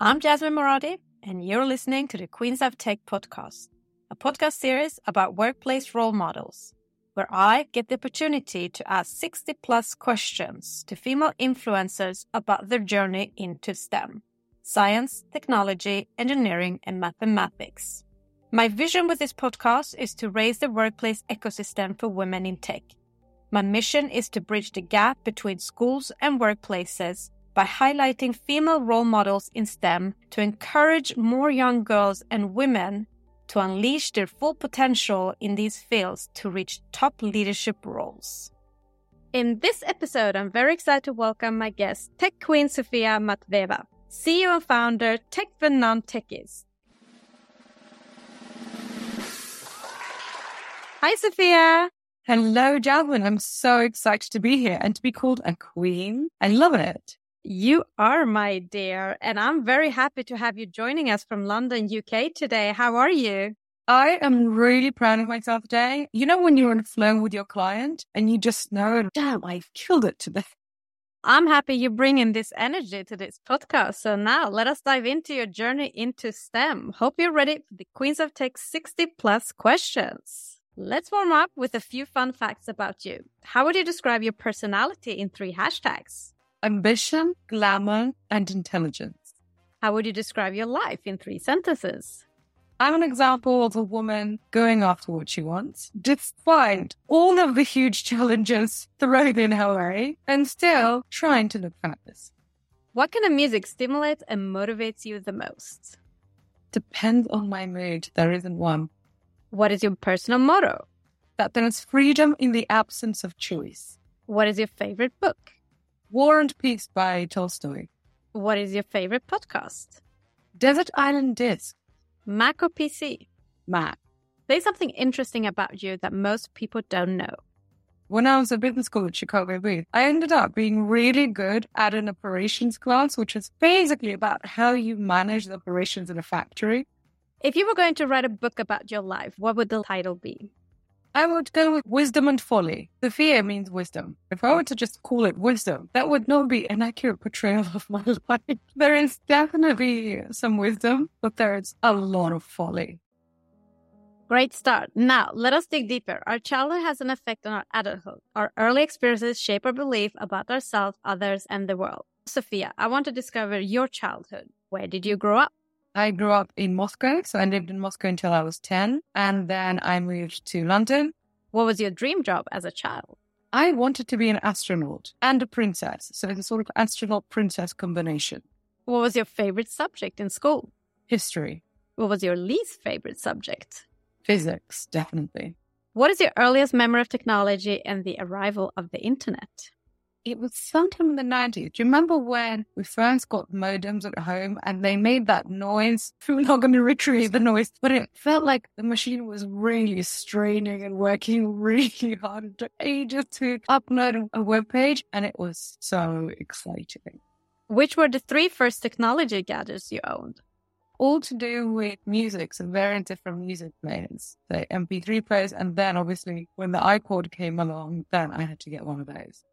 I'm Jasmine Moradi, and you're listening to the Queens of Tech podcast, a podcast series about workplace role models, where I get the opportunity to ask 60 plus questions to female influencers about their journey into STEM science, technology, engineering, and mathematics. My vision with this podcast is to raise the workplace ecosystem for women in tech. My mission is to bridge the gap between schools and workplaces by highlighting female role models in STEM to encourage more young girls and women to unleash their full potential in these fields to reach top leadership roles. In this episode, I'm very excited to welcome my guest, tech queen Sophia Matveeva, CEO and founder Tech for Non-Techies. Hi, Sophia. Hello, Jasmine. I'm so excited to be here and to be called a queen. I love it. You are, my dear. And I'm very happy to have you joining us from London, UK today. How are you? I am really proud of myself today. You know, when you're on a flow with your client and you just know, damn, I killed it today. I'm happy you're bringing this energy to this podcast. So now let us dive into your journey into STEM. Hope you're ready for the Queens of Tech 60 plus questions. Let's warm up with a few fun facts about you. How would you describe your personality in three hashtags? Ambition, glamour, and intelligence. How would you describe your life in three sentences? I'm an example of a woman going after what she wants, despite all of the huge challenges thrown in her way, and still trying to look fabulous. What kind of music stimulates and motivates you the most? Depends on my mood. There isn't one. What is your personal motto? That there is freedom in the absence of choice. What is your favorite book? War and Peace by Tolstoy. What is your favorite podcast? Desert Island Disc. Mac or PC? Mac. There's something interesting about you that most people don't know. When I was at business school at Chicago Booth, I ended up being really good at an operations class, which is basically about how you manage the operations in a factory. If you were going to write a book about your life, what would the title be? I would go with wisdom and folly. The fear means wisdom. If I were to just call it wisdom, that would not be an accurate portrayal of my life. There is definitely some wisdom, but there's a lot of folly. Great start. Now, let us dig deeper. Our childhood has an effect on our adulthood. Our early experiences shape our belief about ourselves, others, and the world. Sophia, I want to discover your childhood. Where did you grow up? I grew up in Moscow, so I lived in Moscow until I was 10, and then I moved to London. What was your dream job as a child? I wanted to be an astronaut and a princess, so it's a sort of astronaut princess combination. What was your favorite subject in school? History. What was your least favorite subject? Physics, definitely. What is your earliest memory of technology and the arrival of the internet? It was sometime in the 90s. Do you remember when we first got modems at home and they made that noise? We were not going to retrieve the noise, but it felt like the machine was really straining and working really hard. It took ages to upload a web page, and it was so exciting. Which were the three first technology gadgets you owned? All to do with music, so very different music players, the MP3 players, and then obviously when the iPod came along, then I had to get one of those.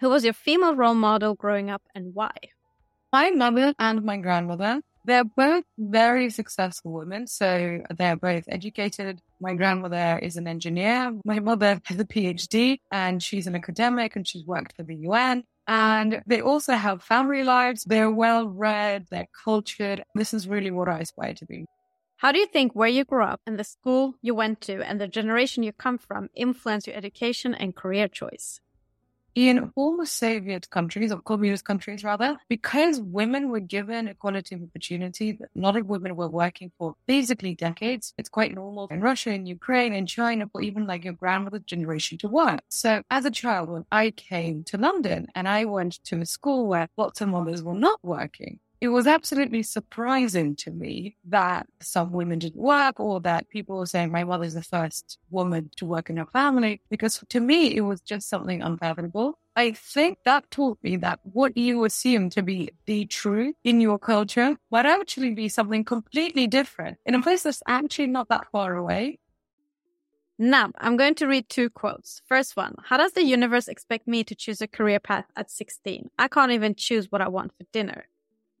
Who was your female role model growing up and why? My mother and my grandmother. They're both very successful women. So they're both educated. My grandmother is an engineer. My mother has a PhD and she's an academic and she's worked for the UN. And they also have family lives. They're well read. They're cultured. This is really what I aspire to be. How do you think where you grew up and the school you went to and the generation you come from influence your education and career choice? In all Soviet countries or communist countries rather, because women were given equality of opportunity a lot of women were working for basically decades. It's quite normal in Russia in Ukraine in China for even like your grandmother's generation to work. So as a child, when I came to London and I went to a school where lots of mothers were not working, it was absolutely surprising to me that some women didn't work or that people were saying my mother is the first woman to work in her family because to me it was just something unfathomable. I think that taught me that what you assume to be the truth in your culture might actually be something completely different in a place that's actually not that far away. Now, I'm going to read two quotes. First one How does the universe expect me to choose a career path at 16? I can't even choose what I want for dinner.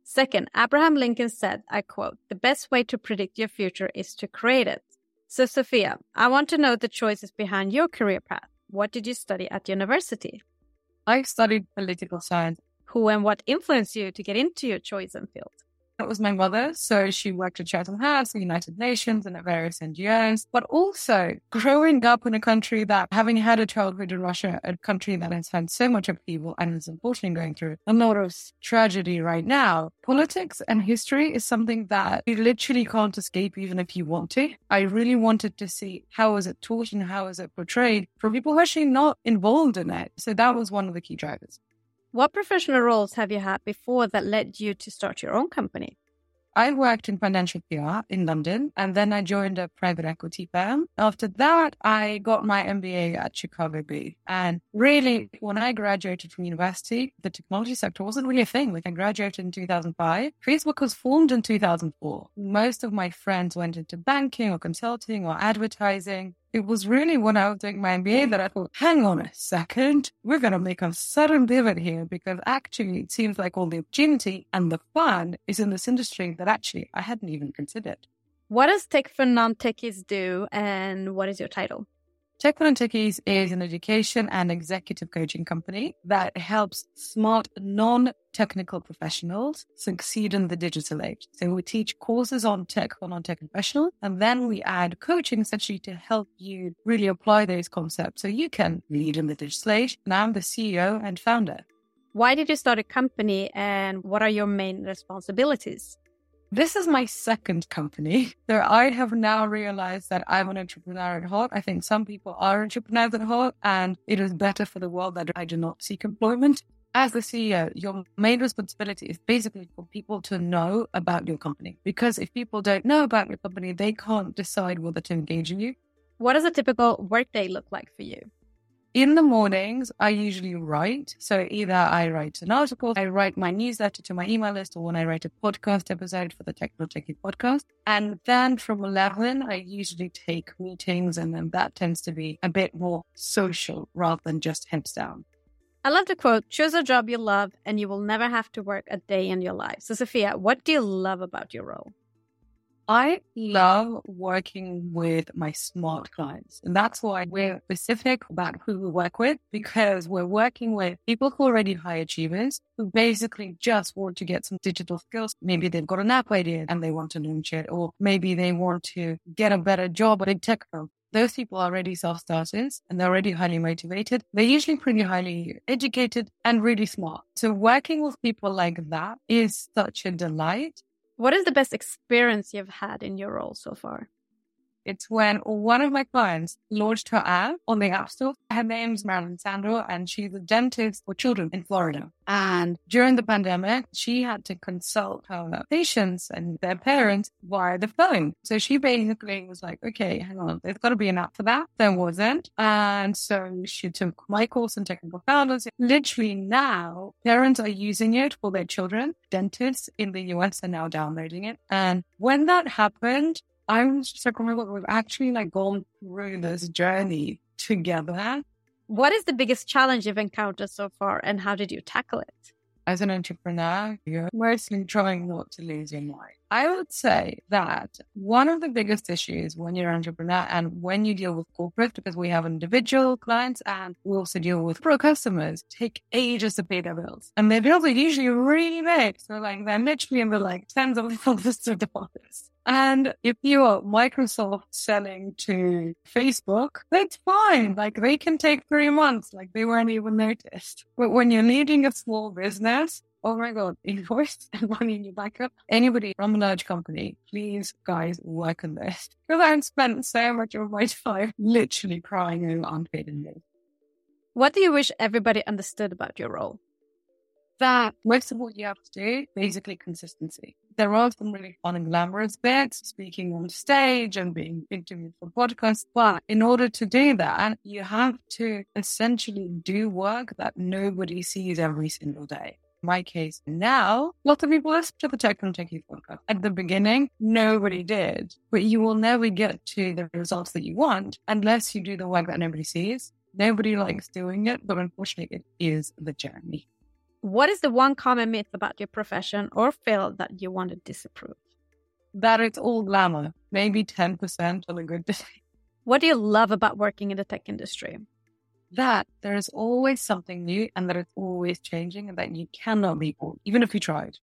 Second, Abraham Lincoln said, I quote, the best way to predict your future is to create it. So, Sophia, I want to know the choices behind your career path. What did you study at university? I studied political science. Who and what influenced you to get into your chosen field? That was my mother. So she worked at Chatham House, the United Nations, and at various NGOs. But also growing up in a country that, having had a childhood in Russia, a country that has had so much upheaval and is unfortunately going through a lot of tragedy right now, politics and history is something that you literally can't escape even if you want to. I really wanted to see how is it taught and how is it portrayed for people who are actually not involved in it. So that was one of the key drivers. What professional roles have you had before that led you to start your own company? I worked in financial PR in London and then I joined a private equity firm. After that, I got my MBA at Chicago Booth. And really, when I graduated from university, the technology sector wasn't really a thing. Like I graduated in 2005. Facebook was formed in 2004. Most of my friends went into banking or consulting or advertising it was really when I was doing my MBA that I thought, hang on a second, we're going to make a sudden pivot here because actually it seems like all the opportunity and the fun is in this industry that actually I hadn't even considered. What does Tech for Non Techies do and what is your title? Tech for Non-Techies is an education and executive coaching company that helps smart, non-technical professionals succeed in the digital age. So we teach courses on tech for non-tech professionals, and then we add coaching essentially to help you really apply those concepts so you can lead in the digital age. And I'm the CEO and founder. Why did you start a company and what are your main responsibilities? This is my second company. So I have now realized that I'm an entrepreneur at heart. I think some people are entrepreneurs at heart, and it is better for the world that I do not seek employment. As the CEO, your main responsibility is basically for people to know about your company. Because if people don't know about your company, they can't decide whether to engage in you. What does a typical workday look like for you? In the mornings, I usually write. So either I write an article, I write my newsletter to my email list, or when I write a podcast episode for the Tech Non-Techie podcast. And then from 11, I usually take meetings, and then that tends to be a bit more social rather than just heads down. I love the quote choose a job you love, and you will never have to work a day in your life. So, Sophia, what do you love about your role? I love working with my smart clients. And that's why we're specific about who we work with because we're working with people who are already high achievers who basically just want to get some digital skills. Maybe they've got an app idea and they want to launch it, or maybe they want to get a better job at a tech firm. Those people are already self starters and they're already highly motivated. They're usually pretty highly educated and really smart. So working with people like that is such a delight. What is the best experience you've had in your role so far? It's when one of my clients launched her app on the App Store. Her name's Marilyn Sandro, and she's a dentist for children in Florida. And during the pandemic, she had to consult her patients and their parents via the phone. So she basically was like, okay, hang on, there's got to be an app for that. There wasn't. And so she took my course in technical founders. Literally now, parents are using it for their children. Dentists in the US are now downloading it. And when that happened, I was just like, oh my God, we've actually like gone through this journey together. What is the biggest challenge you've encountered so far and how did you tackle it? As an entrepreneur, you're mostly trying not to lose your mind. I would say that one of the biggest issues when you're an entrepreneur and when you deal with corporate, because we have individual clients and we also deal with pro customers, take ages to pay their bills. And their bills are usually really big. So like they're literally in the like tens of thousands of dollars. And if you are Microsoft selling to Facebook, that's fine. Like they can take three months, like they weren't even noticed. But when you're leading a small business, oh my God, invoice and money in your backup. Anybody from a large company, please guys work on this. Because I've spent so much of my time literally crying over unpaid invoice. What do you wish everybody understood about your role? That most of what you have to do, basically consistency there are some really fun and glamorous bits, speaking on stage and being interviewed for podcasts. But in order to do that, you have to essentially do work that nobody sees every single day. In my case now, lots of people listen to the Tech and Techie podcast. At the beginning, nobody did, but you will never get to the results that you want unless you do the work that nobody sees. Nobody likes doing it, but unfortunately, it is the journey. What is the one common myth about your profession or field that you want to disapprove? That it's all glamour, maybe 10% on a good day. What do you love about working in the tech industry? That there is always something new and that it's always changing and that you cannot be bored, even if you tried.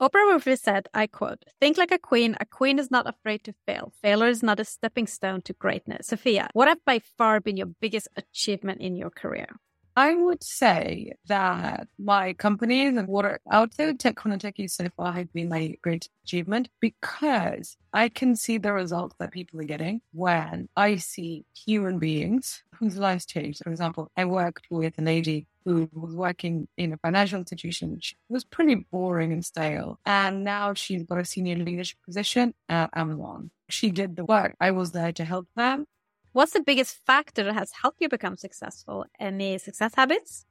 Oprah Winfrey said, I quote, Think like a queen. A queen is not afraid to fail. Failure is not a stepping stone to greatness. Sophia, what have by far been your biggest achievement in your career? I would say that my companies and what I say Tech Techie so far have been my great achievement because I can see the results that people are getting when I see human beings whose lives change. For example, I worked with a lady who was working in a financial institution. She was pretty boring and stale. And now she's got a senior leadership position at Amazon. She did the work. I was there to help them. What's the biggest factor that has helped you become successful? Any success habits?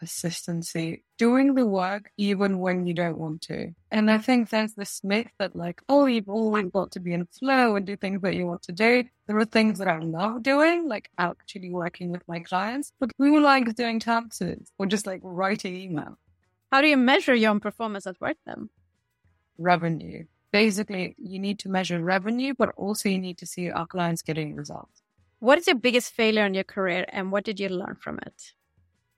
Persistency, doing the work even when you don't want to. And I think there's this myth that, like, oh, you've always got to be in flow and do things that you want to do. There are things that I love doing, like actually working with my clients, but who likes doing taxes or just like writing email? How do you measure your own performance at work then? Revenue. Basically, you need to measure revenue, but also you need to see our clients getting results. What is your biggest failure in your career and what did you learn from it?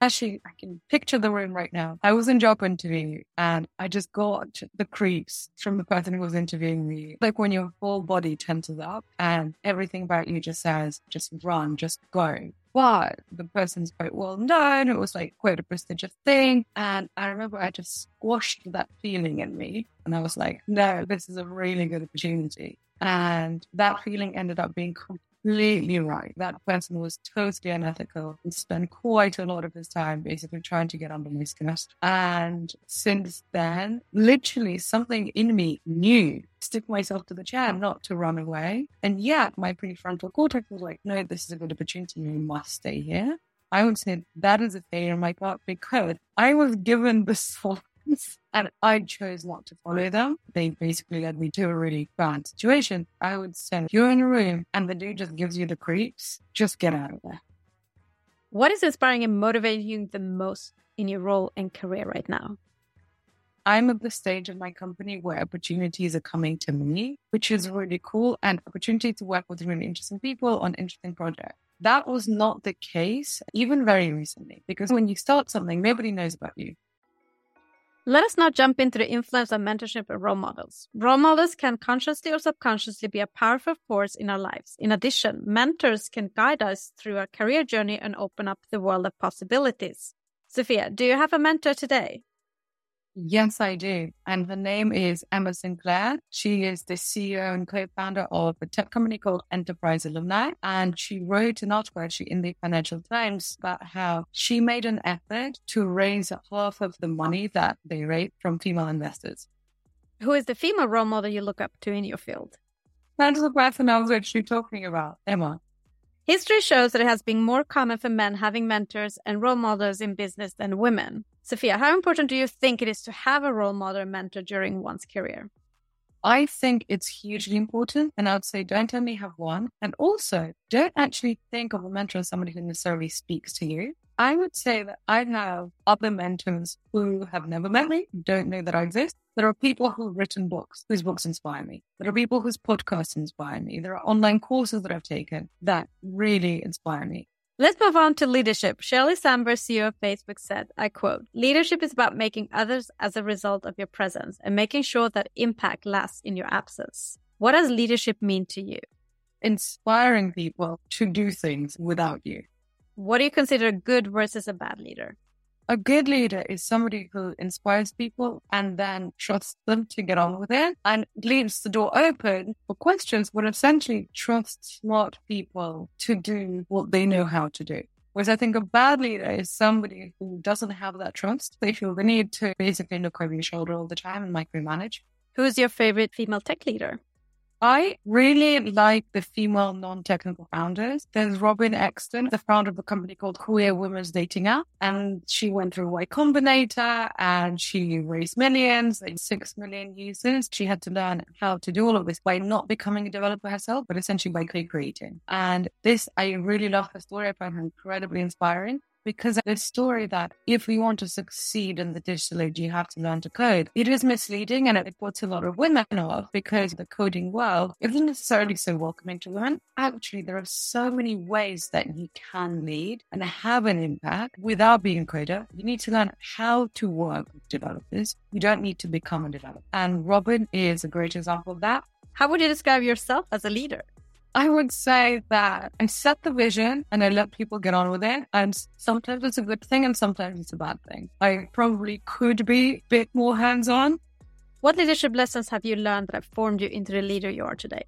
Actually, I can picture the room right now. I was in job interview and I just got the creeps from the person who was interviewing me. Like when your whole body tenses up and everything about you just says, just run, just go. But the person's quite well known. It was like quite a prestigious thing. And I remember I just squashed that feeling in me. And I was like, no, this is a really good opportunity. And that feeling ended up being completely right. That person was totally unethical and spent quite a lot of his time basically trying to get under my skin. And since then, literally something in me knew stick myself to the chair, not to run away. And yet my prefrontal cortex was like, no, this is a good opportunity. You must stay here. I would say that is a failure on my part because I was given the and I chose not to follow them. They basically led me to a really bad situation. I would say, if you're in a room and the dude just gives you the creeps, just get out of there. What is inspiring and motivating you the most in your role and career right now? I'm at the stage of my company where opportunities are coming to me, which is really cool, and opportunity to work with really interesting people on interesting projects. That was not the case even very recently, because when you start something, nobody knows about you. Let us now jump into the influence of mentorship and role models. Role models can consciously or subconsciously be a powerful force in our lives. In addition, mentors can guide us through our career journey and open up the world of possibilities. Sophia, do you have a mentor today? Yes, I do. And her name is Emma Sinclair. She is the CEO and co-founder of a tech company called Enterprise Alumni. And she wrote an article actually in the Financial Times about how she made an effort to raise half of the money that they raised from female investors. Who is the female role model you look up to in your field? That's the person I was actually talking about, Emma. History shows that it has been more common for men having mentors and role models in business than women. Sophia, how important do you think it is to have a role model mentor during one's career? I think it's hugely important. And I would say, don't only have one. And also, don't actually think of a mentor as somebody who necessarily speaks to you. I would say that I have other mentors who have never met me, don't know that I exist. There are people who've written books, whose books inspire me. There are people whose podcasts inspire me. There are online courses that I've taken that really inspire me. Let's move on to leadership. Sheryl Sandberg, CEO of Facebook, said, I quote, leadership is about making others as a result of your presence and making sure that impact lasts in your absence. What does leadership mean to you? Inspiring people to do things without you. What do you consider a good versus a bad leader? A good leader is somebody who inspires people and then trusts them to get on with it and leaves the door open for questions, but essentially trusts smart people to do what they know how to do. Whereas I think a bad leader is somebody who doesn't have that trust. They feel the need to basically look over your shoulder all the time and micromanage. Who's your favorite female tech leader? I really like the female non-technical founders. There's Robyn Exton, the founder of a company called Queer Women's Dating App. And she went through Y Combinator and she raised millions, like six million users. She had to learn how to do all of this by not becoming a developer herself, but essentially by co-creating. And this, I really love her story. I find her incredibly inspiring. Because the story that if we want to succeed in the digital age, you have to learn to code, it is misleading and it puts a lot of women off because the coding world isn't necessarily so welcoming to women. Actually, there are so many ways that you can lead and have an impact without being a coder. You need to learn how to work with developers. You don't need to become a developer. And Robyn is a great example of that. How would you describe yourself as a leader? I would say that I set the vision and I let people get on with it. And sometimes it's a good thing and sometimes it's a bad thing. I probably could be a bit more hands on. What leadership lessons have you learned that have formed you into the leader you are today?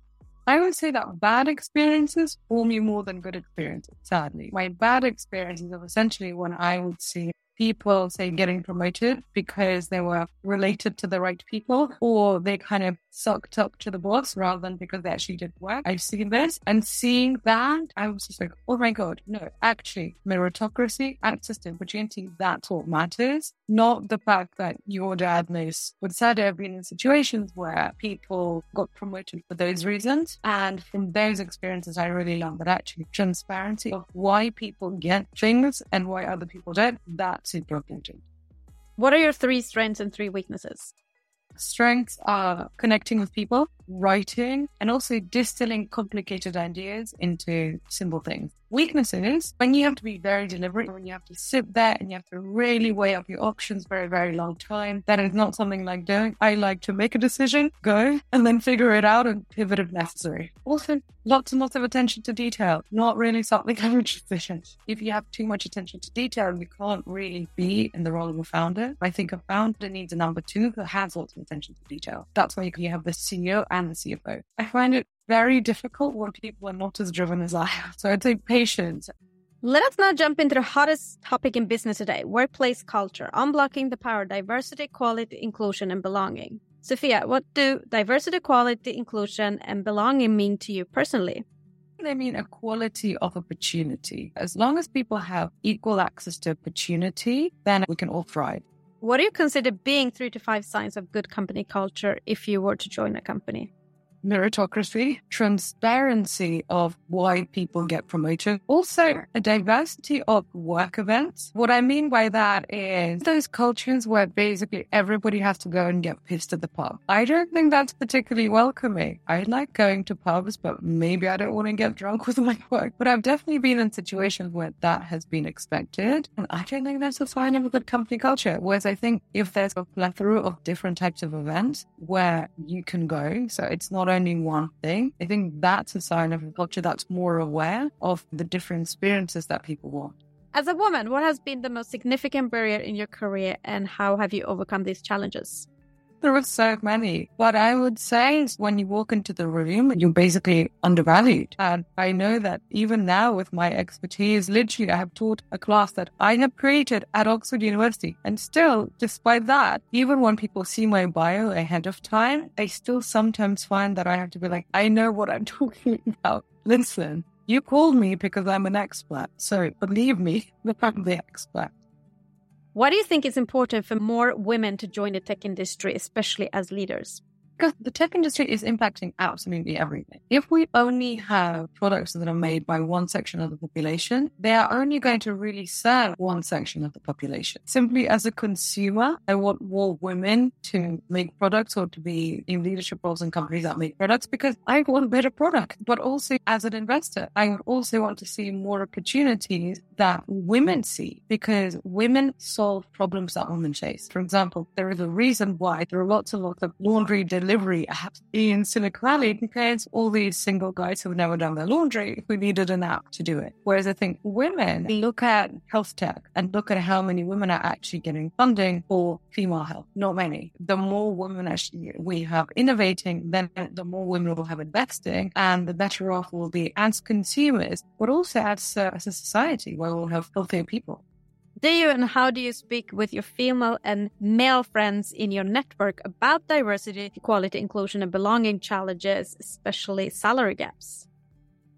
I would say that bad experiences form you more than good experiences, sadly. My bad experiences are essentially when I would see people, say, getting promoted because they were related to the right people or they kind of sucked up to the boss rather than because they actually did work. I've seen this and seeing that, I was just like, oh my God, no, actually, meritocracy, access to opportunity, that's what matters, not the fact that your dad knows. But sadly, I've been in situations where people got promoted for those reasons. And from those experiences, I really learned that actually transparency of why people get things and why other people don't, that's important. What are your three strengths and three weaknesses? Strengths are connecting with people, writing, and also distilling complicated ideas into simple things. Weaknesses, when you have to be very deliberate, when you have to sit there and you have to really weigh up your options for a very long time, that is not something like doing. I like to make a decision, go, and then figure it out and pivot if necessary. Also, lots and lots of attention to detail, not really something I'm interested in. If you have too much attention to detail, you can't really be in the role of a founder. I think a founder needs a number two who has lots of attention to detail. That's why you have the CEO and the CFO. I find it very difficult when people are not as driven as I am. So I'd say patience. Let us now jump into the hottest topic in business today workplace culture, unblocking the power of diversity, equality, inclusion, and belonging. Sophia, what do diversity, equality, inclusion, and belonging mean to you personally? They mean equality of opportunity. As long as people have equal access to opportunity, then we can all thrive. What do you consider being three to five signs of good company culture if you were to join a company? Meritocracy, transparency of why people get promoted, also a diversity of work events. What I mean by that is those cultures where basically everybody has to go and get pissed at the pub. I don't think that's particularly welcoming. I like going to pubs, but maybe I don't want to get drunk with my work. But I've definitely been in situations where that has been expected. And I don't think that's a sign of a good company culture. Whereas I think if there's a plethora of different types of events where you can go, so it's not only one thing. I think that's a sign of a culture that's more aware of the different experiences that people want. As a woman, what has been the most significant barrier in your career and how have you overcome these challenges? There were so many. What I would say is when you walk into the room, you're basically undervalued. And I know that even now with my expertise, literally I have taught a class that I have created at Oxford University. And still, despite that, even when people see my bio ahead of time, I still sometimes find that I have to be like, I know what I'm talking about. Listen, you called me because I'm an expert. So believe me that I'm the expert. Why do you think it's important for more women to join the tech industry, especially as leaders? Because the tech industry is impacting absolutely everything. If we only have products that are made by one section of the population, they are only going to really serve one section of the population. Simply as a consumer, I want more women to make products or to be in leadership roles in companies that make products because I want better product. But also as an investor, I also want to see more opportunities that women see because women solve problems that women chase. For example, there is a reason why there are lots and lots of laundry delivery apps in Silicon Valley to all these single guys who've never done their laundry who needed an app to do it. Whereas I think women look at health tech and look at how many women are actually getting funding for female health. Not many. The more women actually we have innovating, then the more women will have investing and the better off we'll be as consumers, but also as, as a society where we'll have healthier people. Do you and how do you speak with your female and male friends in your network about diversity, equality, inclusion, and belonging challenges, especially salary gaps?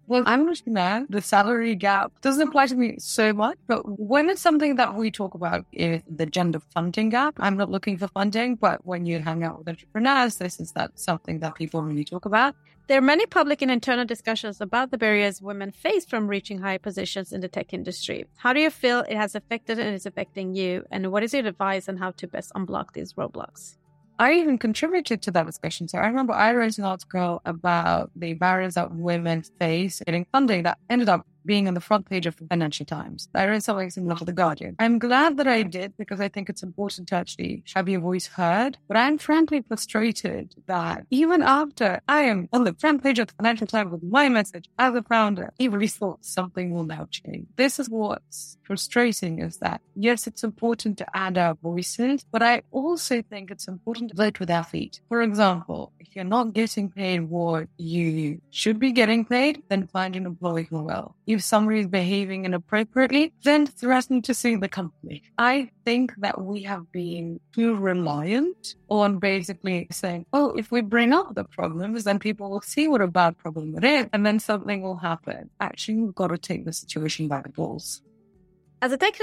Well, I'm not now. The salary gap doesn't apply to me so much, but when it's something that we talk about is the gender funding gap, I'm not looking for funding, but when you hang out with entrepreneurs, this is that something that people really talk about. There are many public and internal discussions about the barriers women face from reaching high positions in the tech industry. How do you feel it has affected and is affecting you? And what is your advice on how to best unblock these roadblocks? I even contributed to that discussion. So I remember I wrote an article about the barriers that women face getting funding that ended up being on the front page of the Financial Times. I read something similar for The Guardian. I'm glad that I did because I think it's important to actually have your voice heard. But I'm frankly frustrated that even after I am on the front page of the Financial Times with my message as a founder, he really thought something will now change. This is what's frustrating is that yes, it's important to add our voices, but I also think it's important to vote with our feet. For example, if you're not getting paid what you should be getting paid, then find an employee who will if somebody is behaving inappropriately, then threaten to sue the company. I think that we have been too reliant on basically saying, oh, if we bring up the problems, then people will see what a bad problem it is, and then something will happen. Actually, we've got to take the situation by the balls. As a tech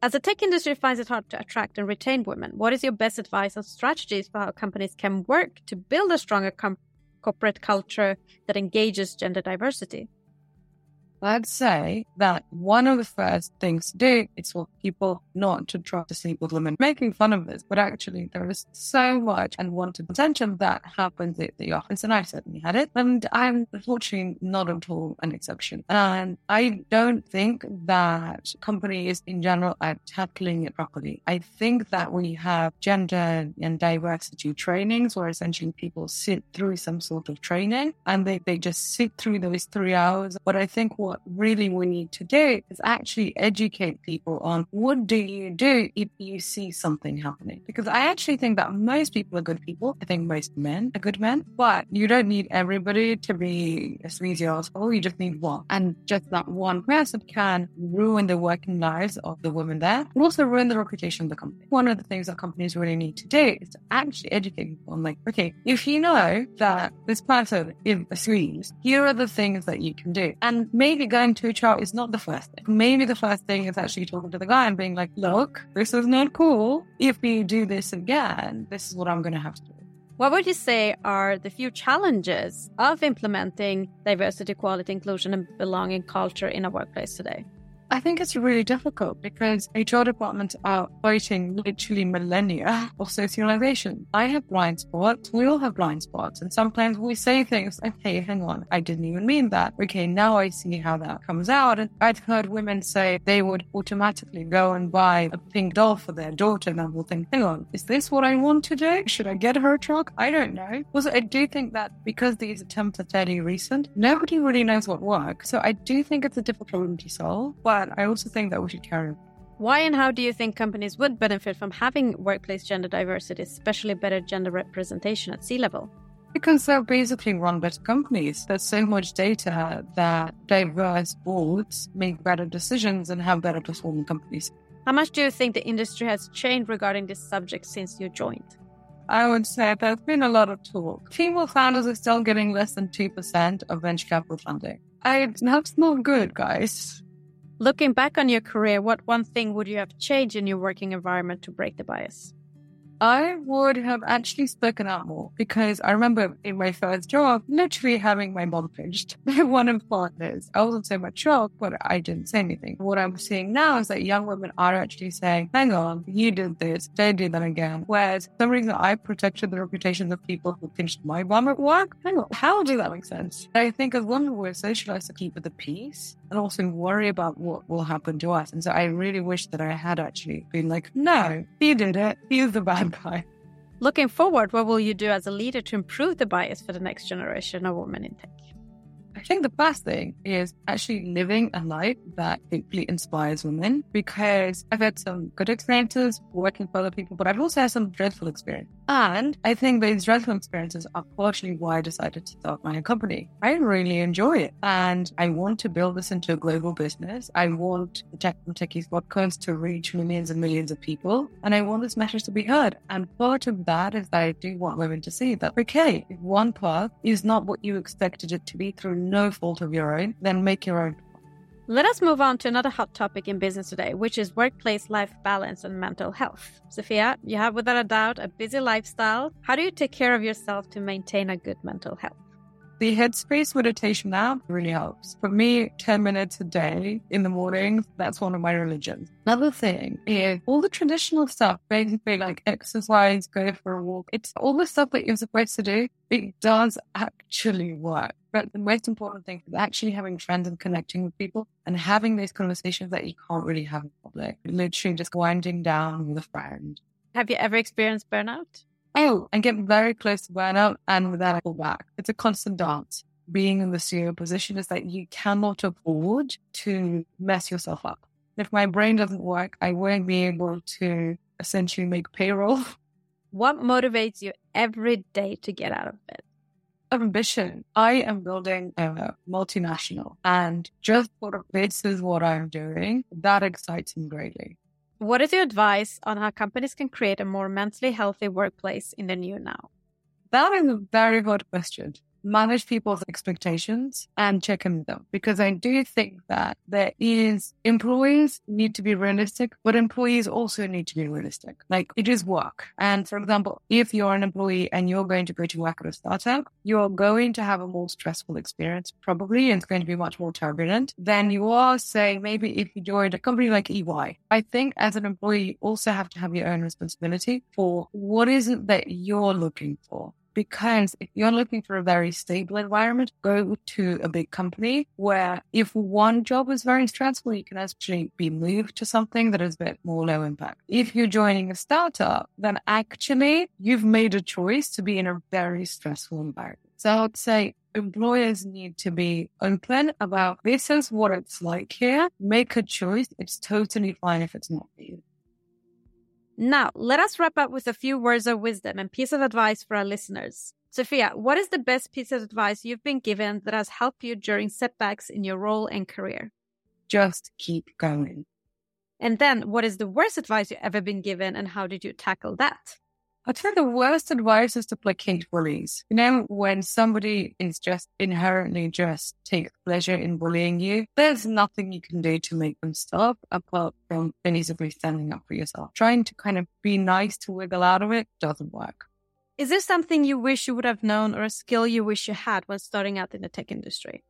as the tech industry finds it hard to attract and retain women, what is your best advice or strategies for how companies can work to build a stronger com- corporate culture that engages gender diversity? I'd say that one of the first things to do is for people not to try to sleep with women, making fun of this, but actually there is so much unwanted attention that happens at the office, and I certainly had it. And I'm unfortunately not at all an exception. And I don't think that companies in general are tackling it properly. I think that we have gender and diversity trainings where essentially people sit through some sort of training and they, they just sit through those three hours. But I think what really we need to do is actually educate people on what do you do if you see something happening? Because I actually think that most people are good people. I think most men are good men, but you don't need everybody to be a sleazy asshole. You just need one. And just that one person can ruin the working lives of the women there and also ruin the reputation of the company. One of the things that companies really need to do is to actually educate people on like, okay, if you know that this person is a sleaze, here are the things that you can do. And maybe maybe going to HR is not the first thing. Maybe the first thing is actually talking to the guy and being like, look, this is not cool. If you do this again, this is what I'm going to have to do. What would you say are the few challenges of implementing diversity, equality, inclusion, and belonging culture in a workplace today? I think it's really difficult because HR departments are fighting literally millennia of socialization. I have blind spots. We all have blind spots. And sometimes we say things like, hey, hang on, I didn't even mean that. Okay, now I see how that comes out. And I've heard women say they would automatically go and buy a pink doll for their daughter and I will think, hang on, is this what I want to do? Should I get her a truck? I don't know. Also, I do think that because these attempts are fairly recent, nobody really knows what works. So I do think it's a difficult problem to solve. But but I also think that we should carry on. Why and how do you think companies would benefit from having workplace gender diversity, especially better gender representation at C-level? Because they'll basically run better companies. There's so much data that diverse boards make better decisions and have better performing companies. How much do you think the industry has changed regarding this subject since you joined? I would say there's been a lot of talk. Female founders are still getting less than 2% of venture capital funding. I, that's not good, guys. Looking back on your career, what one thing would you have changed in your working environment to break the bias? I would have actually spoken out more because I remember in my first job, literally having my mom pinched by one of partners. I wasn't so much shocked, but I didn't say anything. What I'm seeing now is that young women are actually saying, hang on, you did this, they did that again. Whereas for some reason I protected the reputations of people who pinched my mom at work. Hang on, how does that make sense? I think as women we're socialized to keep the peace and also worry about what will happen to us. And so I really wish that I had actually been like, no, he did it. He's the bad guy. Looking forward, what will you do as a leader to improve the bias for the next generation of women in tech? I think the best thing is actually living a life that deeply inspires women because I've had some good experiences working for other people, but I've also had some dreadful experiences. And I think these dreadful experiences are partially why I decided to start my own company. I really enjoy it and I want to build this into a global business. I want the Tech for Non-Techies podcast to reach millions and millions of people. And I want this message to be heard. And part of that is that I do want women to see that, okay, one path is not what you expected it to be through no fault of your own, then make your own. Let us move on to another hot topic in business today, which is workplace life balance and mental health. Sophia, you have without a doubt a busy lifestyle. How do you take care of yourself to maintain a good mental health? The Headspace meditation app really helps. For me, 10 minutes a day in the morning, that's one of my religions. Another thing is all the traditional stuff, basically like exercise, go for a walk. It's all the stuff that you're supposed to do. It does actually work. But the most important thing is actually having friends and connecting with people and having these conversations that you can't really have in public. Literally just winding down with a friend. Have you ever experienced burnout? Oh, and get very close to burnout and with that I pull back. It's a constant dance. Being in the CEO position is that you cannot afford to mess yourself up. If my brain doesn't work, I won't be able to essentially make payroll. What motivates you every day to get out of bed? Ambition. I am building a multinational and just for this is what I'm doing. That excites me greatly. What is your advice on how companies can create a more mentally healthy workplace in the new now? That is a very good question manage people's expectations and check in them because I do think that there is employees need to be realistic, but employees also need to be realistic. Like it is work. And for example, if you're an employee and you're going to go to work at a startup, you're going to have a more stressful experience, probably, and it's going to be much more turbulent than you are saying maybe if you joined a company like EY. I think as an employee, you also have to have your own responsibility for what is it that you're looking for because if you're looking for a very stable environment, go to a big company where if one job is very stressful, you can actually be moved to something that is a bit more low impact. If you're joining a startup, then actually you've made a choice to be in a very stressful environment. So I would say employers need to be open about this is what it's like here. Make a choice. It's totally fine if it's not for you. Now, let us wrap up with a few words of wisdom and piece of advice for our listeners. Sophia, what is the best piece of advice you've been given that has helped you during setbacks in your role and career? Just keep going. And then, what is the worst advice you've ever been given, and how did you tackle that? I'd say the worst advice is to placate bullies. You know, when somebody is just inherently just takes pleasure in bullying you, there's nothing you can do to make them stop apart from basically standing up for yourself. Trying to kind of be nice to wiggle out of it doesn't work. Is there something you wish you would have known or a skill you wish you had when starting out in the tech industry?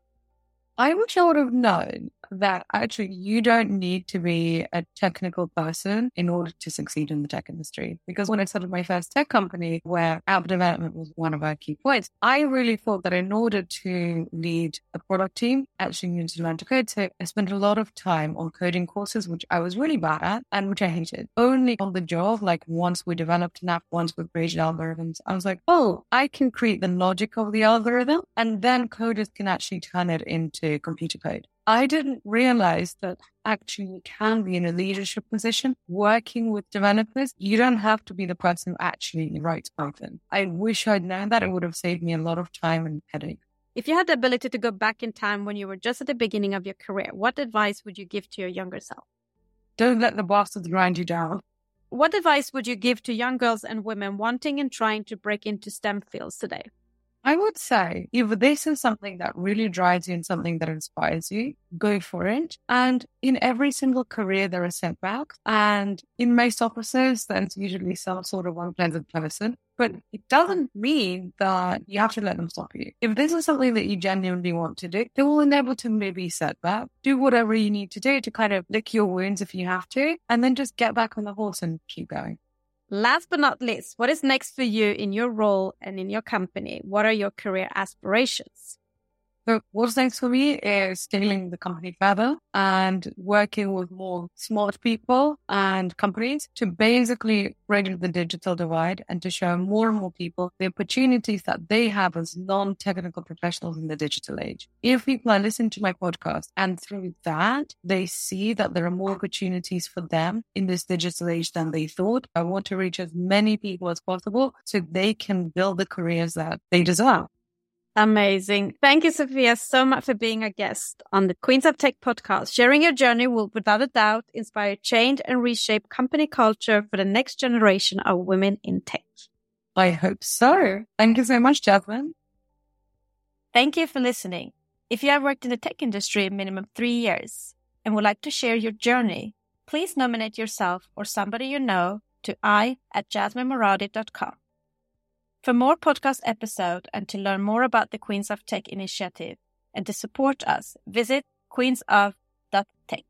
I wish I would have known that actually you don't need to be a technical person in order to succeed in the tech industry. Because when I started my first tech company, where app development was one of our key points, I really thought that in order to lead a product team, actually you need to learn to code. So I spent a lot of time on coding courses, which I was really bad at and which I hated. Only on the job, like once we developed an app, once we created algorithms, I was like, oh, I can create the logic of the algorithm and then coders can actually turn it into computer code. I didn't realize that actually you can be in a leadership position working with developers. You don't have to be the person who actually writes Python. I wish I'd known that. It would have saved me a lot of time and headache. If you had the ability to go back in time when you were just at the beginning of your career, what advice would you give to your younger self? Don't let the bosses grind you down. What advice would you give to young girls and women wanting and trying to break into STEM fields today? I would say if this is something that really drives you and something that inspires you, go for it. And in every single career, there are setbacks. And in most offices, there's usually some sort of unpleasant person. But it doesn't mean that you have to let them stop you. If this is something that you genuinely want to do, they will inevitably be setback. Do whatever you need to do to kind of lick your wounds if you have to, and then just get back on the horse and keep going. Last but not least, what is next for you in your role and in your company? What are your career aspirations? So what's next for me is scaling the company further and working with more smart people and companies to basically bridge the digital divide and to show more and more people the opportunities that they have as non-technical professionals in the digital age. If people are listening to my podcast and through that, they see that there are more opportunities for them in this digital age than they thought, I want to reach as many people as possible so they can build the careers that they deserve. Amazing. Thank you, Sophia, so much for being a guest on the Queens of Tech podcast. Sharing your journey will, without a doubt, inspire change and reshape company culture for the next generation of women in tech. I hope so. Thank you so much, Jasmine. Thank you for listening. If you have worked in the tech industry a minimum three years and would like to share your journey, please nominate yourself or somebody you know to i at jasminemoradi.com. For more podcast episode and to learn more about the Queens of Tech initiative and to support us, visit queensof.tech.